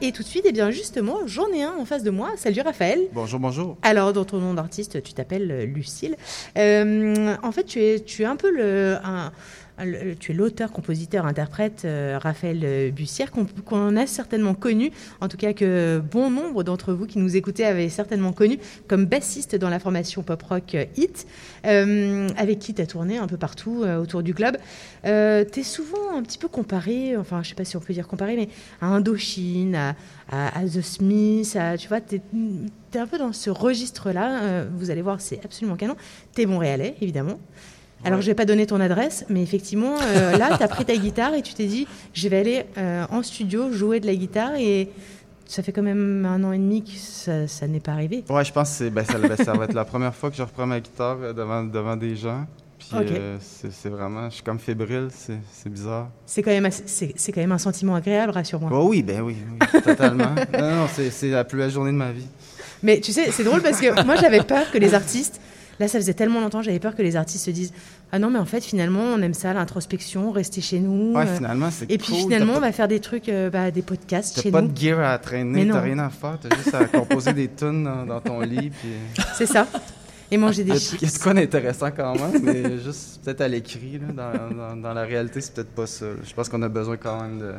Et tout de suite, eh bien justement, j'en ai un en face de moi. Salut Raphaël. Bonjour, bonjour. Alors, dans ton nom d'artiste, tu t'appelles euh, Lucille. Euh, en fait, tu es, tu es un peu le, un, tu es l'auteur, compositeur, interprète euh, Raphaël euh, Bussière, qu'on a certainement connu, en tout cas que bon nombre d'entre vous qui nous écoutez avaient certainement connu comme bassiste dans la formation pop-rock euh, Hit, avec qui tu as tourné un peu partout autour du club. tu es souvent un petit peu comparé, enfin je sais pas si on peut dire comparé, mais à Indochine, à, à, The Smith, tu vois, tu es, un peu dans ce registre-là. vous allez voir, c'est absolument canon. Tu es Montréalais, évidemment. Alors, je vais pas donner ton adresse, mais effectivement, euh, là, tu as pris ta guitare et tu t'es dit, je vais aller euh, en studio jouer de la guitare et ça fait quand même un an et demi que ça, n'est pas arrivé. Ouais, je pense que ben, ça, ben, ça, va être la première fois que je reprends ma guitare euh, devant, devant des gens. Puis c'est vraiment, je suis comme fébrile, c'est bizarre. C'est quand, même c'est quand même un sentiment agréable, rassure-moi. Oh oui, ben oui, oui totalement. non, non c'est la plus belle journée de ma vie. Mais tu sais, c'est drôle parce que moi, j'avais peur que les artistes Là, ça faisait tellement longtemps, j'avais peur que les artistes se disent Ah non, mais en fait, finalement, on aime ça, l'introspection, rester chez nous. Ouais, euh, finalement, c'est Et puis finalement, on va faire des trucs, euh, bah, des podcasts chez nous. T'as pas de gear à traîner, t'as rien à faire, t'as juste à composer des tunes dans, ton lit. Puis... C'est ça. Et manger des chips. Qu'est-ce qu'on intéressant quand même, mais juste peut-être à l'écrit, dans, dans, dans, la réalité, c'est peut-être pas ça. Je pense qu'on a besoin quand même de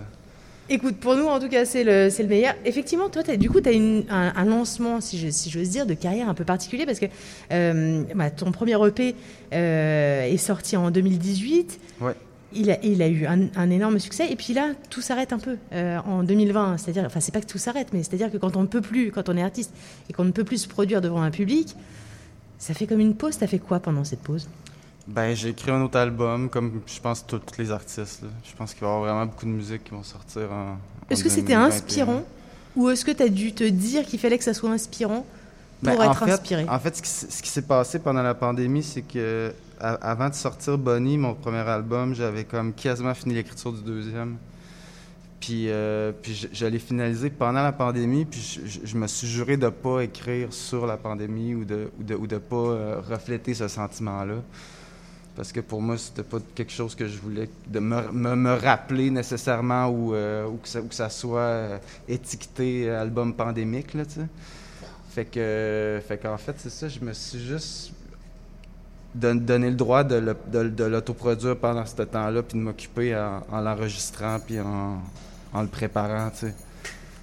Écoute, pour nous, en tout cas, c'est le, le meilleur. Effectivement, toi, as, du coup, tu as un, un, lancement, si j'ose si dire, de carrière un peu particulier parce que euh, bah, ton premier EP euh, est sorti en 2018. Ouais. Il a, il a eu un, un, énorme succès. Et puis là, tout s'arrête un peu euh, en 2020. C'est-à-dire, enfin, c'est pas que tout s'arrête, mais c'est-à-dire que quand on ne peut plus, quand on est artiste et qu'on ne peut plus se produire devant un public, ça fait comme une pause. T'as fait quoi pendant cette pause? Ben, j'ai écrit un autre album, comme je pense tous les artistes. Je pense qu'il va y avoir vraiment beaucoup de musique qui vont sortir en. Est-ce que c'était inspirant? Ou est-ce que tu as dû te dire qu'il fallait que ça soit inspirant pour ben, être inspiré? En fait, ce qui, s'est passé pendant la pandémie, c'est que avant de sortir Bonnie, mon premier album, j'avais comme quasiment fini l'écriture du deuxième. Puis, euh, puis j'allais finaliser pendant la pandémie, puis je, me suis juré de ne pas écrire sur la pandémie ou de ne ou de, pas euh, refléter ce sentiment-là parce que pour moi, c'était pas quelque chose que je voulais de me, me, rappeler nécessairement ou, euh, ou, que ça, que, ça, soit euh, étiqueté album pandémique, là, tu sais. Fait que, fait qu'en fait, c'est ça, je me suis juste donné le droit de, de, l'autoproduire pendant ce temps-là, puis de m'occuper en, l'enregistrant, puis en, en, le préparant, tu sais.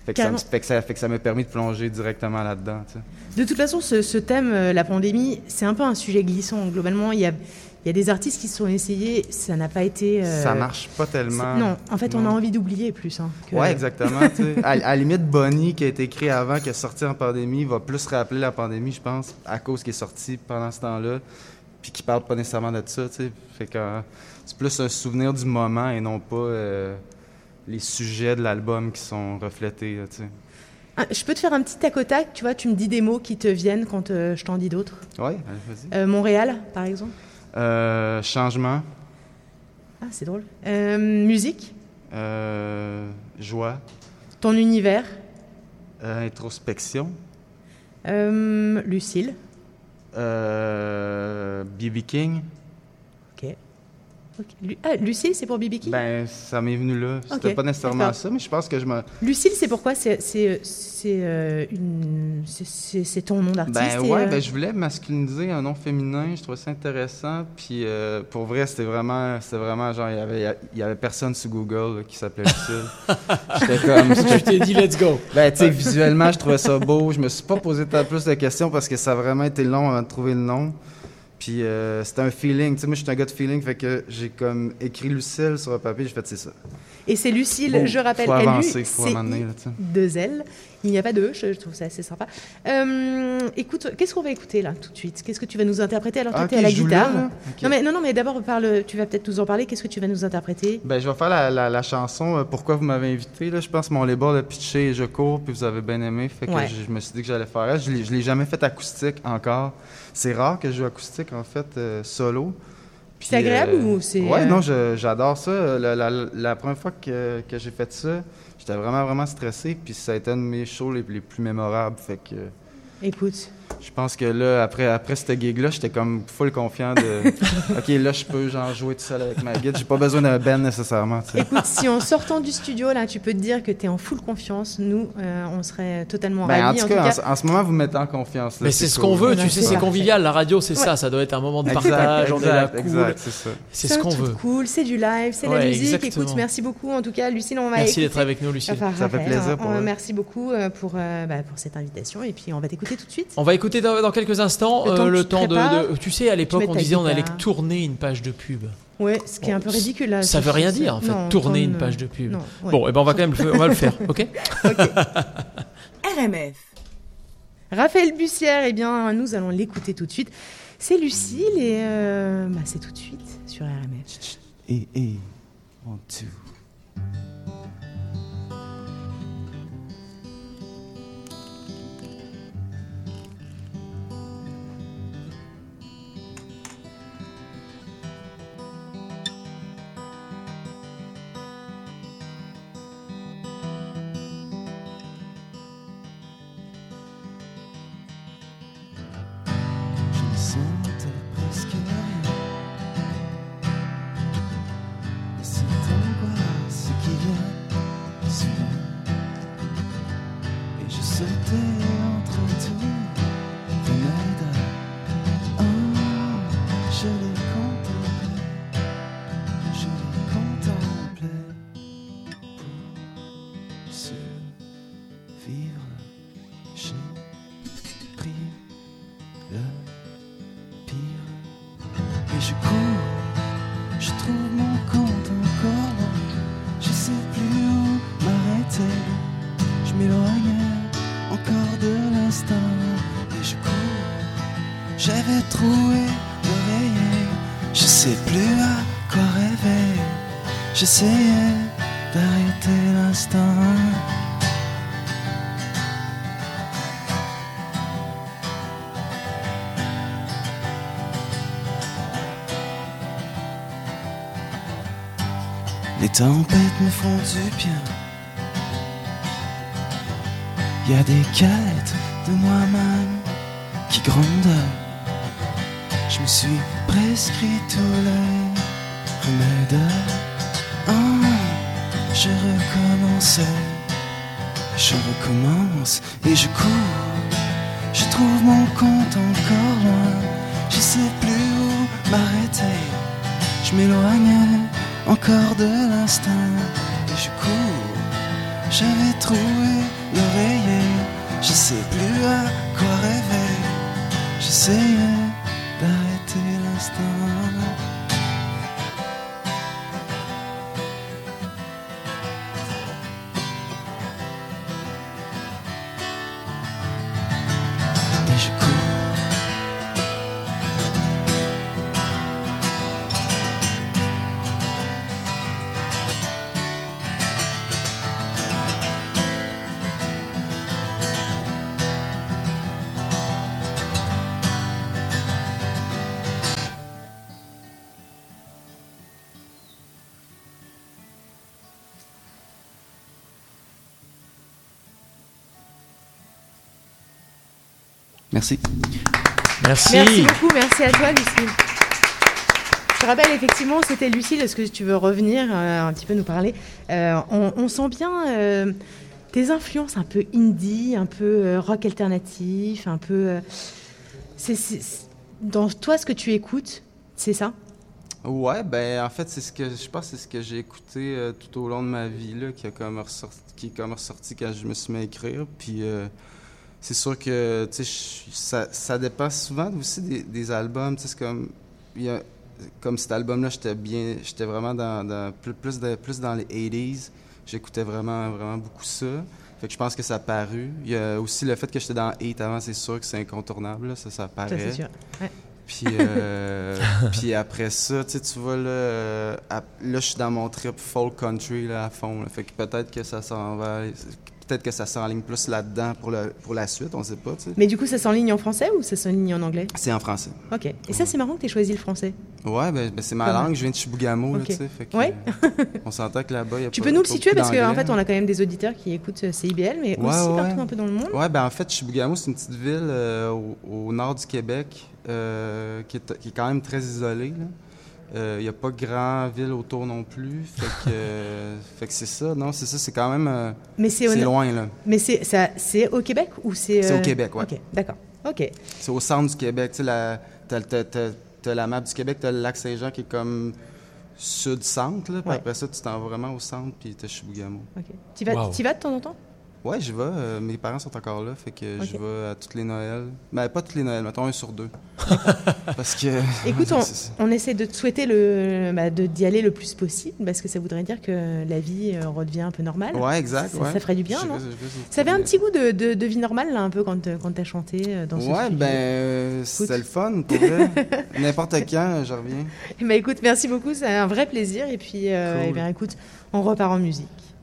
Fait que, ça, fait, que ça, fait que ça m'a permis de plonger directement là-dedans. Tu sais. De toute façon, ce, ce thème, euh, la pandémie, c'est un peu un sujet glissant. Globalement, il y a, il y a des artistes qui se sont essayés, ça n'a pas été. Euh, ça marche pas tellement. Non, en fait, on a envie d'oublier plus. Hein, Ouais, exactement. à, à, la limite, Bonnie, qui a été écrit avant, qui est sorti en pandémie, va plus rappeler la pandémie, je pense, à cause qu'il est sorti pendant ce temps-là, puis qui parle pas nécessairement de ça. sais. Fait que euh, c'est plus un souvenir du moment et non pas euh, les sujets de l'album qui sont reflétés. sais. Ah, je peux te faire un petit tac au tac, tu vois, tu me dis des mots qui te viennent quand je t'en dis d'autres. Oui, vas-y. Montréal, par exemple euh, changement. Ah, c'est drôle. Euh, musique. Euh, joie. Ton univers. introspection. Lucille. B.B. King. Ah, Lucille, c'est pour Bibi Ben, ça m'est venu là. C'était pas nécessairement ça, mais je pense que je me. Lucille, c'est pourquoi? C'est euh, c'est ton nom d'artiste Ben ouais, euh, ben, je voulais masculiniser un nom féminin. Je trouvais ça intéressant. Puis euh, pour vrai, c'était vraiment, vraiment genre, il y avait, il y avait personne sur Google qui s'appelait Lucille. J'étais comme. je t'ai dit, let's go. Ben, tu sais, visuellement, je trouvais ça beau. Je me suis pas posé tant plus de questions parce que ça a vraiment été long avant de trouver le nom. Puis euh, c'était un feeling. Tu sais, moi, je suis un gars de feeling, fait que j'ai comme écrit Lucille sur un papier, j'ai fait c'est ça. Et c'est Lucille, je rappelle, faut avancer, faut amener, deux L. Il n'y a pas deux, je, trouve ça assez sympa. Euh, écoute, qu'est-ce qu'on va écouter là tout de suite? Qu'est-ce que tu vas nous interpréter? Alors que ah, tu es à la guitare Non mais non, non mais d'abord parle. Tu vas peut-être nous en parler. Qu'est-ce que tu vas nous interpréter? Ben je vais faire la, la, chanson. Euh, Pourquoi vous m'avez invité là Je pense mon label a pitché et je cours puis vous avez bien aimé. Fait que je, me suis dit que j'allais faire. Je l'ai jamais fait acoustique encore. C'est rare que je joue acoustique en fait euh, solo. C'est agréable ou c'est. Ouais, non, j'adore ça. La, la, première fois que, que j'ai fait ça, J'étais vraiment, vraiment stressé, puis ça a été un de mes shows les, plus mémorables. Fait que. Écoute, je pense que là, après, après cette gig-là, j'étais comme full confiant de OK, là, je peux genre jouer tout seul avec ma guide. J'ai pas besoin d'un band nécessairement. Écoute, si en sortant du studio, là, tu peux te dire que tu es en full confiance, nous, euh, on serait totalement Ben, en, ravis. tout cas, en, ce- en ce moment, vous me mettez en confiance. là, Mais c'est ce qu'on veut, tu sais, c'est c'est convivial. La radio, c'est Ouais. ça, ça doit être un moment de Exact, partage, on est là exact, cool. exact, c'est ça. C'est ce qu'on veut. cool, c'est du live, c'est la Ouais, musique. exactement. Écoute, merci beaucoup. En tout cas, Lucille, on va Merci d'être avec nous, Lucille. Enfin, Ça fait plaisir pour on- eux. Merci beaucoup euh, pour, euh, bah, pour cette invitation. Et puis, on va t'écouter tout de suite. On va écouter dans, dans quelques instants Le temps euh, le tu temps de, prépares, de- Tu sais, à l'époque, on disait on allait guitare. tourner une page de pub. Ouais, ce qui est un peu ridicule là. Ça veut rien dire, en fait, non, tourner une page de pub. non, ouais. Bon, et ben on va quand même le faire, on va le faire, ok RMF. Raphaël Bussière, eh bien, nous allons l'écouter tout de suite. C'est Lucille et euh, bah, c'est tout de suite sur RMF. Et, et, one, two. Je m'éloigne encore de l'instant. Et je cours, j'avais trouvé l'oreiller. Je sais plus à quoi rêver. J'essayais d'arrêter l'instant. Les tempêtes me font du bien. Y a des quêtes de moi-même qui grondent. Je me suis prescrit tous les remèdes. Ah, je recommence, je recommence et je cours. Je trouve mon compte encore loin. Je sais plus où m'arrêter. Je m'éloigne encore de l'instinct et je cours. J'avais trouvé l'oreiller, je sais plus à quoi rêver. J'essayais d'arrêter l'instant. Merci. Merci. Merci beaucoup, merci à toi, Lucille. Je te rappelle, effectivement, c'était Lucille. Est-ce que tu veux revenir euh, un petit peu nous parler Euh, on, on sent bien euh, tes influences un peu indie, un peu euh, rock alternatif, un peu. euh, c'est- c'est- c'est- dans toi, ce que tu écoutes, c'est ça? Ouais, ben en fait, c'est ce que je pense que c'est ce que j'ai écouté euh, tout au long de ma vie là, qui a comme ressorti, qui est comme ressorti quand je me suis mis à écrire. Puis euh, c'est sûr que ça, ça dépend souvent aussi des, des albums. C'est comme il y a- comme cet album-là, j'étais bien, j'étais vraiment dans, dans- plus plus, de- plus dans les 80s. J'écoutais vraiment vraiment beaucoup ça. Fait que je pense que ça a paru. Il y a aussi le fait que j'étais dans 8 avant, c'est sûr que c'est incontournable. là, ça, ça paraît. Puis, euh, puis après ça, tu vois, là, là, je suis dans mon trip folk country là, à fond. là. fait que peut-être que ça s'en va. Peut-être que ça s'enligne plus là-dedans pour, le, pour la suite, on sait pas, tu sais. Mais du coup, ça s'enligne en français ou ça s'enligne en anglais? C'est en français. Ok. Et ça, c'est marrant que tu aies choisi le français. Ouais, ben, ben, c'est ma Comment? langue, je viens de Chibougamau, là, Ok. tu sais, fait que, Ouais. euh, on s'entend que là-bas, il y a Tu pas- peux nous le situer parce qu'en fait, on a quand même des auditeurs qui écoutent euh, CIBL, mais Ouais, aussi partout un peu dans le monde. Ouais, ben en fait, Chibougamau, c'est une petite ville euh, au, au nord du Québec euh, qui, est, qui est quand même très isolée. là. Euh, Il n'y a pas grand ville autour non plus. Fait que, euh, fait que c'est ça. Non, c'est ça. C'est quand même. euh, Mais c'est c'est au... loin, là. Mais c'est ça, c'est au Québec ou c'est C'est au euh, Québec, ouais. Ok, d'accord. Ok. C'est au centre du Québec. Tu sais, la- t'as, t'as la map du Québec, t'as le lac Saint-Jean qui est comme sud-centre. Là, puis Ouais. après ça, tu t'en vas vraiment au centre, puis t'as Chibougamau. Ok. Tu vas, Wow. vas de temps en temps? Ouais, j'y vais. euh, mes parents sont encore là, fait que je vais à toutes les Noëls. Mais pas toutes les Noëls, mettons un sur deux. Parce que. Écoute, on, essaie de te souhaiter le, bah, de d'y aller le plus possible parce que ça voudrait dire que la vie euh, redevient un peu normale. Ouais, exact. Ça- ouais. ça ferait du bien, Je non je Ça avait un petit goût de, de, de vie normale là un peu quand, euh, quand t'as chanté dans ce Ouais, studio. ben, euh, c'était le fun, pour. N'importe quand, je reviens. Bah, écoute, merci beaucoup, c'est un vrai plaisir et puis euh, Cool. eh bien, écoute, on repart en musique.